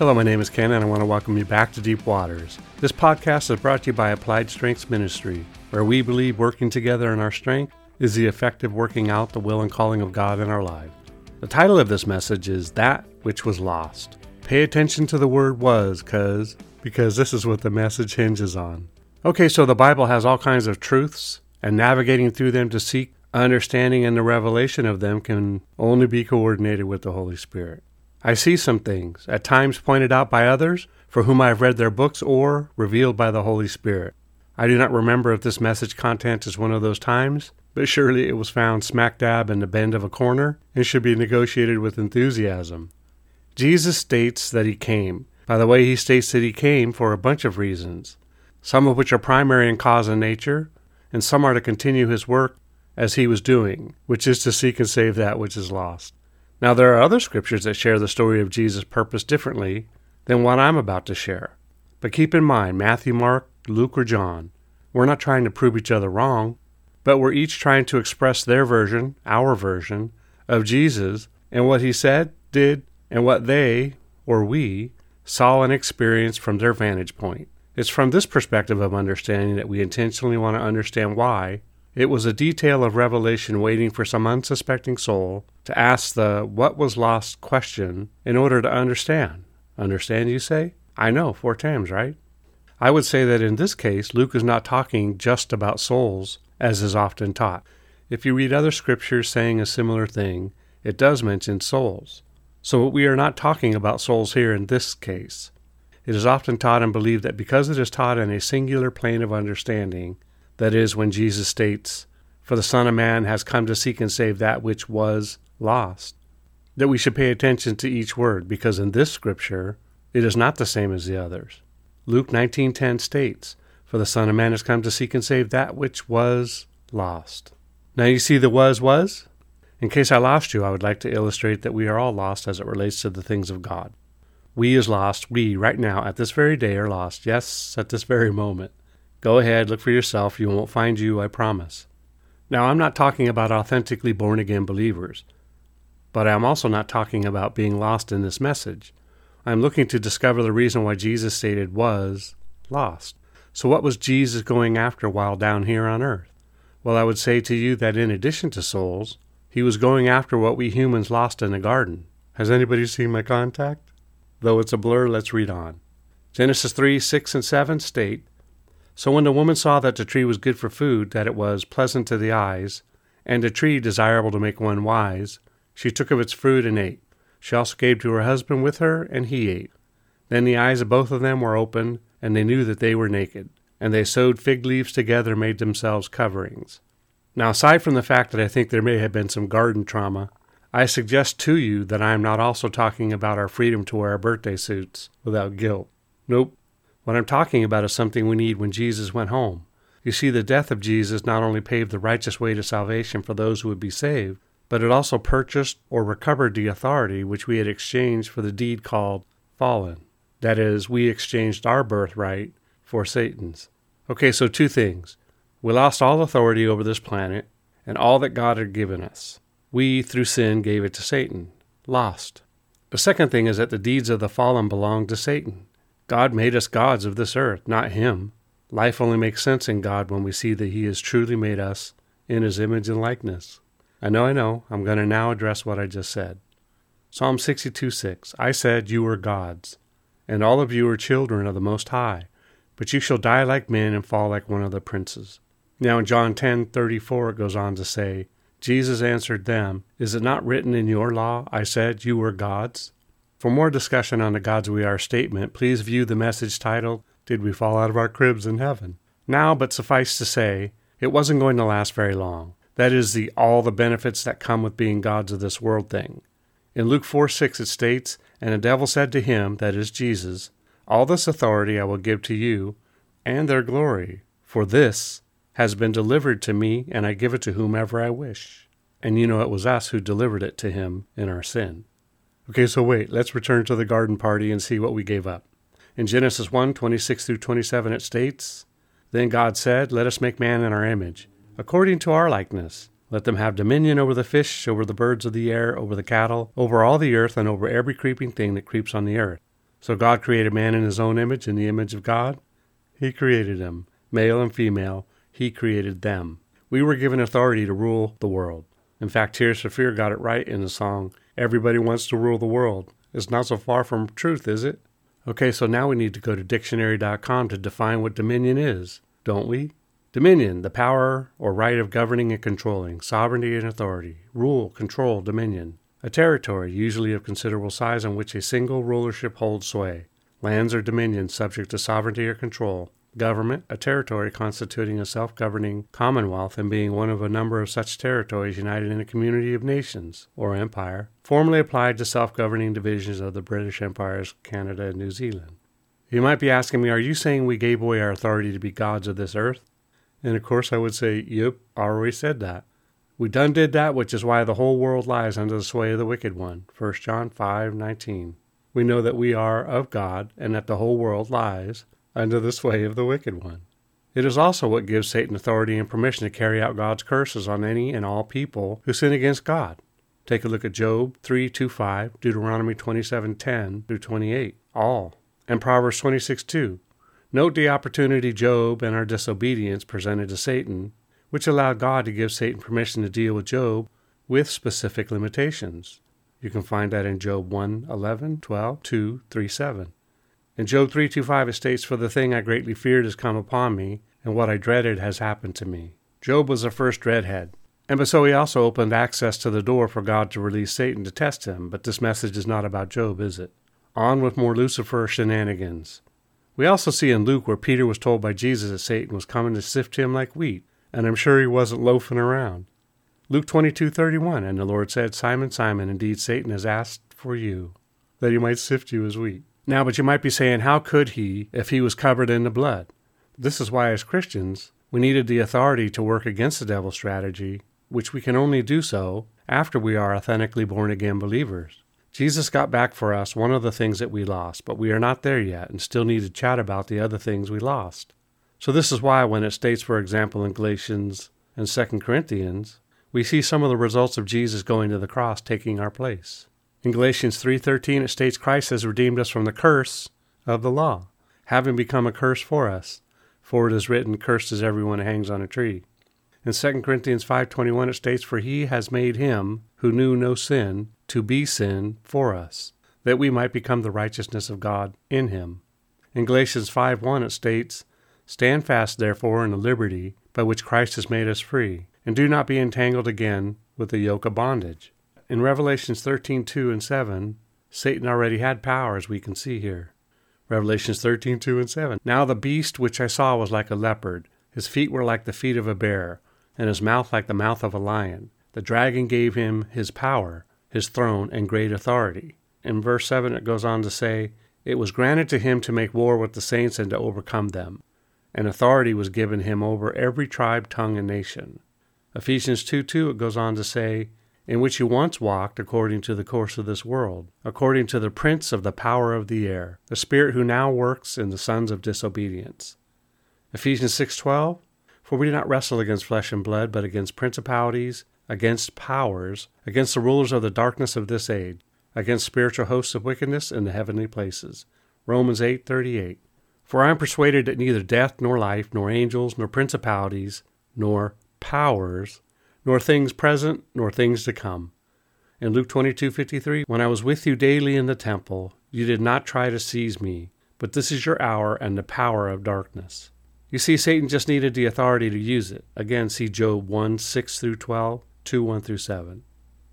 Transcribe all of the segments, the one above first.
Hello, my name is Ken, and I want to welcome you back to Deep Waters. This podcast is brought to you by Applied Strengths Ministry, where we believe working together in our strength is the effective working out the will and calling of God in our lives. The title of this message is That Which Was Lost. Pay attention to the word was, cuz, because this is what the message hinges on. Okay, so the Bible has all kinds of truths, and navigating through them to seek understanding and the revelation of them can only be coordinated with the Holy Spirit. I see some things, at times pointed out by others for whom I have read their books or revealed by the Holy Spirit. I do not remember if this message content is one of those times, but surely it was found smack dab in the bend of a corner and should be negotiated with enthusiasm. Jesus states that he came. By the way, he states that he came for a bunch of reasons, some of which are primary in cause and nature, and some are to continue his work as he was doing, which is to seek and save that which is lost. Now, there are other scriptures that share the story of Jesus' purpose differently than what I'm about to share. But keep in mind Matthew, Mark, Luke, or John, we're not trying to prove each other wrong, but we're each trying to express their version, our version, of Jesus and what he said, did, and what they, or we, saw and experienced from their vantage point. It's from this perspective of understanding that we intentionally want to understand why it was a detail of revelation waiting for some unsuspecting soul to ask the what was lost question in order to understand. Understand, you say? I know, four times, right? I would say that in this case, Luke is not talking just about souls, as is often taught. If you read other scriptures saying a similar thing, it does mention souls. So we are not talking about souls here in this case. It is often taught and believed that because it is taught in a singular plane of understanding, that is, when Jesus states, For the Son of Man has come to seek and save that which was lost. That we should pay attention to each word, because in this scripture it is not the same as the others. Luke 19:10 states, "For the Son of Man has come to seek and save that which was lost." Now you see the was was? In case I lost you, I would like to illustrate that we are all lost as it relates to the things of God. We is lost. We, right now, at this very day, are lost. Yes, at this very moment. Go ahead, look for yourself. You won't find you, I promise. Now, I'm not talking about authentically born again believers, but I'm also not talking about being lost in this message. I'm looking to discover the reason why Jesus stated was lost. So, what was Jesus going after while down here on earth? Well, I would say to you that in addition to souls, he was going after what we humans lost in the garden. Has anybody seen my contact? Though it's a blur, let's read on. Genesis 3 6 and 7 state so when the woman saw that the tree was good for food, that it was pleasant to the eyes, and a tree desirable to make one wise, she took of its fruit and ate. She also gave to her husband with her, and he ate. Then the eyes of both of them were opened, and they knew that they were naked. And they sewed fig leaves together made themselves coverings. Now, aside from the fact that I think there may have been some garden trauma, I suggest to you that I am not also talking about our freedom to wear our birthday suits without guilt. Nope, what I'm talking about is something we need when Jesus went home. You see, the death of Jesus not only paved the righteous way to salvation for those who would be saved, but it also purchased or recovered the authority which we had exchanged for the deed called fallen. That is, we exchanged our birthright for Satan's. Okay, so two things. We lost all authority over this planet and all that God had given us. We, through sin, gave it to Satan. Lost. The second thing is that the deeds of the fallen belong to Satan. God made us gods of this earth, not Him. Life only makes sense in God when we see that He has truly made us in His image and likeness. I know, I know, I'm going to now address what I just said. Psalm 62 6 I said, You are gods, and all of you are children of the Most High, but you shall die like men and fall like one of the princes. Now in John ten thirty four it goes on to say, Jesus answered them, Is it not written in your law, I said, You were gods? For more discussion on the Gods We Are statement, please view the message titled, Did We Fall Out of Our Cribs in Heaven? Now, but suffice to say, it wasn't going to last very long. That is the all the benefits that come with being gods of this world thing. In Luke 4 6 it states, And the devil said to him, that is Jesus, All this authority I will give to you, and their glory, for this has been delivered to me, and I give it to whomever I wish. And you know it was us who delivered it to him in our sin. Okay, so wait, let's return to the garden party and see what we gave up. In Genesis 1 26 through 27, it states, Then God said, Let us make man in our image, according to our likeness. Let them have dominion over the fish, over the birds of the air, over the cattle, over all the earth, and over every creeping thing that creeps on the earth. So God created man in his own image, in the image of God. He created them, male and female. He created them. We were given authority to rule the world. In fact, Tears for Fear got it right in the song, Everybody Wants to Rule the World. It's not so far from truth, is it? Okay, so now we need to go to dictionary.com to define what dominion is, don't we? Dominion, the power or right of governing and controlling, sovereignty and authority, rule, control, dominion. A territory, usually of considerable size, on which a single rulership holds sway. Lands or dominions subject to sovereignty or control. Government, a territory constituting a self governing commonwealth and being one of a number of such territories united in a community of nations, or empire, formerly applied to self governing divisions of the British Empires, Canada, and New Zealand. You might be asking me, are you saying we gave away our authority to be gods of this earth? And of course I would say, yep, I already said that. We done did that, which is why the whole world lies under the sway of the wicked one. 1 John 5 19. We know that we are of God, and that the whole world lies under the sway of the wicked one. It is also what gives Satan authority and permission to carry out God's curses on any and all people who sin against God. Take a look at Job 3 2 5, Deuteronomy 27 10 through 28, all, and Proverbs 26 2. Note the opportunity Job and our disobedience presented to Satan which allowed God to give Satan permission to deal with Job with specific limitations. You can find that in Job 1 11, 12, 2, 3, 7. In Job 3:25 it states, For the thing I greatly feared has come upon me, and what I dreaded has happened to me. Job was the first dreadhead. And so he also opened access to the door for God to release Satan to test him, but this message is not about Job, is it? On with more Lucifer shenanigans. We also see in Luke where Peter was told by Jesus that Satan was coming to sift him like wheat and I'm sure he wasn't loafing around. Luke 22:31 And the Lord said, Simon, Simon, indeed Satan has asked for you, that he might sift you as wheat. Now, but you might be saying, how could he if he was covered in the blood? This is why, as Christians, we needed the authority to work against the devil's strategy, which we can only do so after we are authentically born again believers. Jesus got back for us one of the things that we lost, but we are not there yet and still need to chat about the other things we lost. So this is why when it states, for example, in Galatians and 2 Corinthians, we see some of the results of Jesus going to the cross taking our place. In Galatians 3:13 it states Christ has redeemed us from the curse of the law, having become a curse for us. For it is written, cursed is everyone who hangs on a tree. In 2 Corinthians 5:21 it states for he has made him who knew no sin to be sin for us, that we might become the righteousness of God in him. In Galatians 5:1 it states Stand fast, therefore, in the liberty by which Christ has made us free, and do not be entangled again with the yoke of bondage. In Revelations 13 2 and 7, Satan already had power, as we can see here. Revelations 13 2 and 7. Now the beast which I saw was like a leopard, his feet were like the feet of a bear, and his mouth like the mouth of a lion. The dragon gave him his power, his throne, and great authority. In verse 7, it goes on to say, It was granted to him to make war with the saints and to overcome them and authority was given him over every tribe, tongue, and nation. Ephesians 2 2, it goes on to say, In which you once walked according to the course of this world, according to the prince of the power of the air, the spirit who now works in the sons of disobedience. Ephesians 6:12 For we do not wrestle against flesh and blood, but against principalities, against powers, against the rulers of the darkness of this age, against spiritual hosts of wickedness in the heavenly places. Romans 8:38 for I am persuaded that neither death, nor life, nor angels, nor principalities, nor powers, nor things present, nor things to come. In Luke 22:53, when I was with you daily in the temple, you did not try to seize me, but this is your hour and the power of darkness. You see, Satan just needed the authority to use it. Again, see Job 1 6 through 12, 2 1 through 7.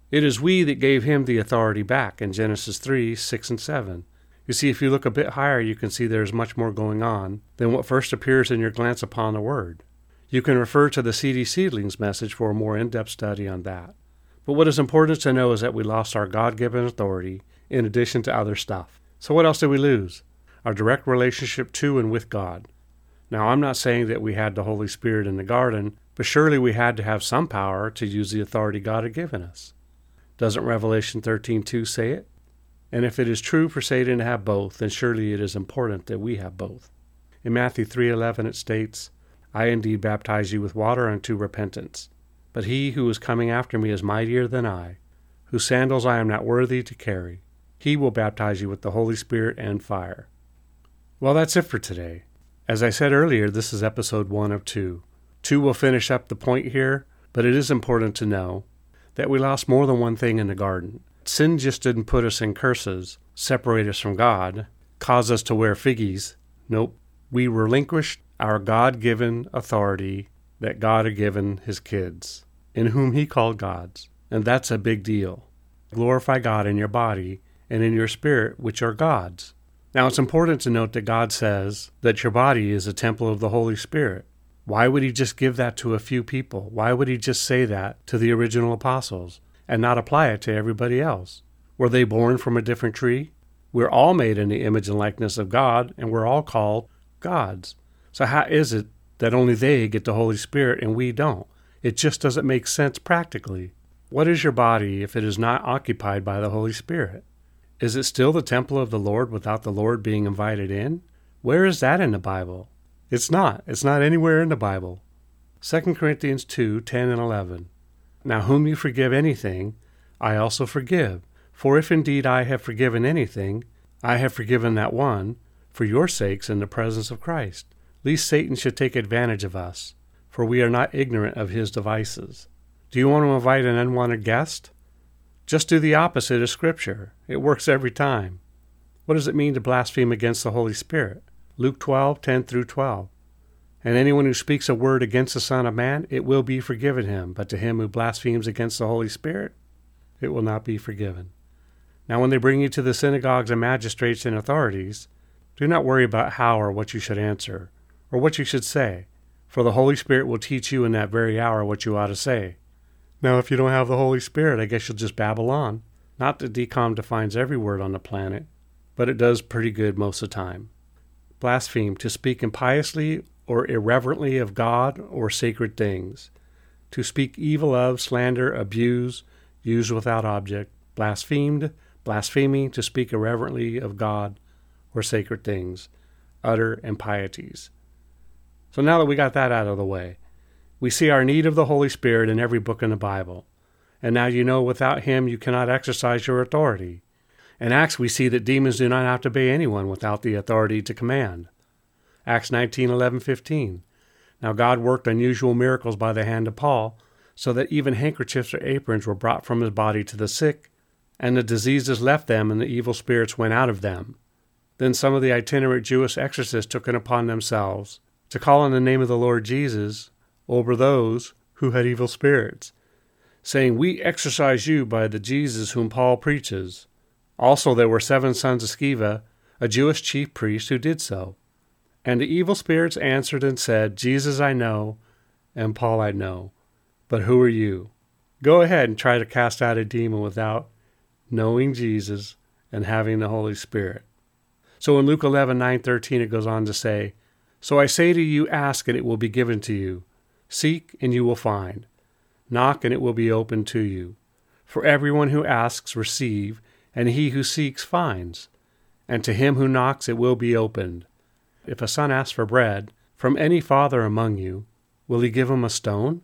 It is we that gave him the authority back in Genesis 3 6 and 7. You see, if you look a bit higher, you can see there is much more going on than what first appears in your glance upon the word. You can refer to the CD Seedlings message for a more in depth study on that. But what is important to know is that we lost our God given authority in addition to other stuff. So, what else did we lose? Our direct relationship to and with God. Now, I'm not saying that we had the Holy Spirit in the garden, but surely we had to have some power to use the authority God had given us. Doesn't Revelation 13:2 say it? And if it is true for Satan to have both, then surely it is important that we have both. In Matthew 3:11 it states, "I indeed baptize you with water unto repentance, but he who is coming after me is mightier than I, whose sandals I am not worthy to carry. He will baptize you with the Holy Spirit and fire. Well, that's it for today. As I said earlier, this is episode one of two. Two will finish up the point here, but it is important to know that we lost more than one thing in the garden. Sin just didn't put us in curses, separate us from God, cause us to wear figgies. Nope. We relinquished our God given authority that God had given his kids, in whom he called gods. And that's a big deal. Glorify God in your body and in your spirit, which are God's. Now, it's important to note that God says that your body is a temple of the Holy Spirit. Why would he just give that to a few people? Why would he just say that to the original apostles and not apply it to everybody else? Were they born from a different tree? We're all made in the image and likeness of God, and we're all called gods. So, how is it that only they get the Holy Spirit and we don't? It just doesn't make sense practically. What is your body if it is not occupied by the Holy Spirit? Is it still the temple of the Lord without the Lord being invited in? Where is that in the Bible? It's not. It's not anywhere in the Bible. 2 Corinthians 2 10 and 11. Now, whom you forgive anything, I also forgive. For if indeed I have forgiven anything, I have forgiven that one, for your sakes in the presence of Christ, lest Satan should take advantage of us, for we are not ignorant of his devices. Do you want to invite an unwanted guest? Just do the opposite of Scripture. It works every time. What does it mean to blaspheme against the Holy Spirit? Luke 12, 10 through 12. And anyone who speaks a word against the Son of Man, it will be forgiven him. But to him who blasphemes against the Holy Spirit, it will not be forgiven. Now, when they bring you to the synagogues and magistrates and authorities, do not worry about how or what you should answer, or what you should say, for the Holy Spirit will teach you in that very hour what you ought to say. Now, if you don't have the Holy Spirit, I guess you'll just babble on. Not that DCOM defines every word on the planet, but it does pretty good most of the time. Blaspheme, to speak impiously or irreverently of God or sacred things. To speak evil of, slander, abuse, use without object. Blasphemed, blaspheming, to speak irreverently of God or sacred things. Utter impieties. So now that we got that out of the way, we see our need of the Holy Spirit in every book in the Bible. And now you know without Him you cannot exercise your authority. In Acts, we see that demons do not have to obey anyone without the authority to command. Acts 19 11 15. Now God worked unusual miracles by the hand of Paul, so that even handkerchiefs or aprons were brought from his body to the sick, and the diseases left them, and the evil spirits went out of them. Then some of the itinerant Jewish exorcists took it upon themselves to call on the name of the Lord Jesus over those who had evil spirits, saying, We exorcise you by the Jesus whom Paul preaches. Also, there were seven sons of Sceva, a Jewish chief priest, who did so. And the evil spirits answered and said, Jesus I know, and Paul I know, but who are you? Go ahead and try to cast out a demon without knowing Jesus and having the Holy Spirit. So in Luke 11, 9, 13, it goes on to say, So I say to you, ask, and it will be given to you. Seek, and you will find. Knock, and it will be opened to you. For everyone who asks, receive, and he who seeks, finds. And to him who knocks, it will be opened. If a son asks for bread from any father among you, will he give him a stone?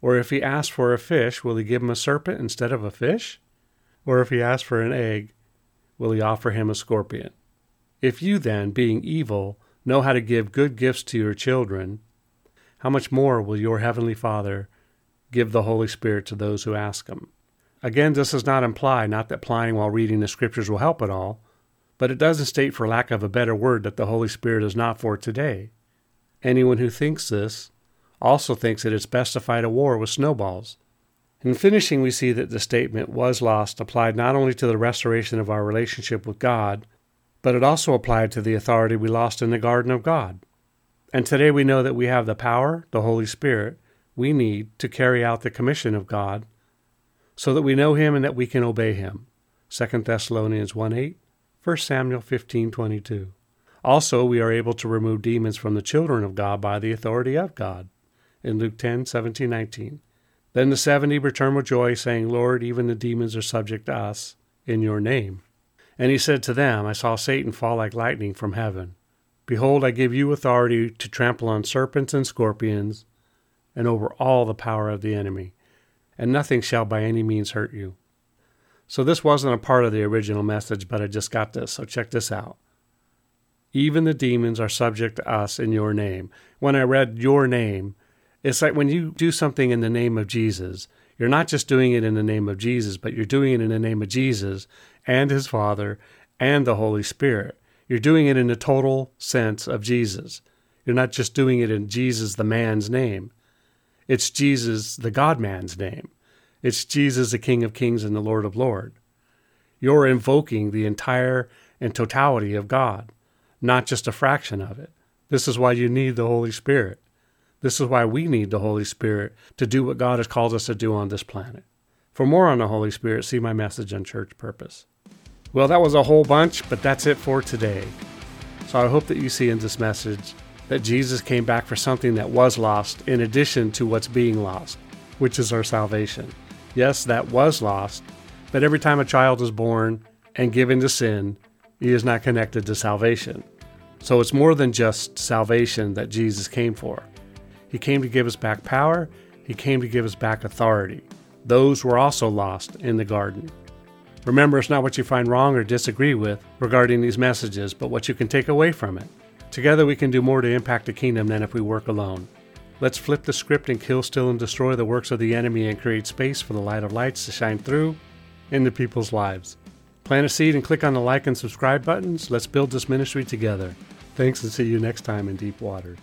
Or if he asks for a fish, will he give him a serpent instead of a fish? Or if he asks for an egg, will he offer him a scorpion? If you then, being evil, know how to give good gifts to your children, how much more will your heavenly Father give the Holy Spirit to those who ask him? Again, this does not imply not that plying while reading the Scriptures will help at all, but it doesn't state for lack of a better word that the Holy Spirit is not for today. Anyone who thinks this also thinks that it's best to fight a war with snowballs. In finishing, we see that the statement was lost applied not only to the restoration of our relationship with God, but it also applied to the authority we lost in the garden of God. And today we know that we have the power, the Holy Spirit, we need to carry out the commission of God so that we know him and that we can obey him. 2 Thessalonians 1 8, 1 Samuel 15 22. Also, we are able to remove demons from the children of God by the authority of God. In Luke 10 17 19. Then the seventy returned with joy, saying, Lord, even the demons are subject to us in your name. And he said to them, I saw Satan fall like lightning from heaven. Behold, I give you authority to trample on serpents and scorpions, and over all the power of the enemy, and nothing shall by any means hurt you. So this wasn't a part of the original message, but I just got this. So check this out. Even the demons are subject to us in your name. When I read your name, it's like when you do something in the name of Jesus, you're not just doing it in the name of Jesus, but you're doing it in the name of Jesus and his Father and the Holy Spirit. You're doing it in the total sense of Jesus. You're not just doing it in Jesus, the man's name. It's Jesus, the God man's name. It's Jesus, the King of Kings and the Lord of Lords. You're invoking the entire and totality of God, not just a fraction of it. This is why you need the Holy Spirit. This is why we need the Holy Spirit to do what God has called us to do on this planet. For more on the Holy Spirit, see my message on church purpose. Well, that was a whole bunch, but that's it for today. So I hope that you see in this message that Jesus came back for something that was lost in addition to what's being lost, which is our salvation. Yes, that was lost, but every time a child is born and given to sin, he is not connected to salvation. So it's more than just salvation that Jesus came for. He came to give us back power, He came to give us back authority. Those were also lost in the garden. Remember, it's not what you find wrong or disagree with regarding these messages, but what you can take away from it. Together, we can do more to impact the kingdom than if we work alone. Let's flip the script and kill, steal, and destroy the works of the enemy and create space for the light of lights to shine through into people's lives. Plant a seed and click on the like and subscribe buttons. Let's build this ministry together. Thanks and see you next time in Deep Waters.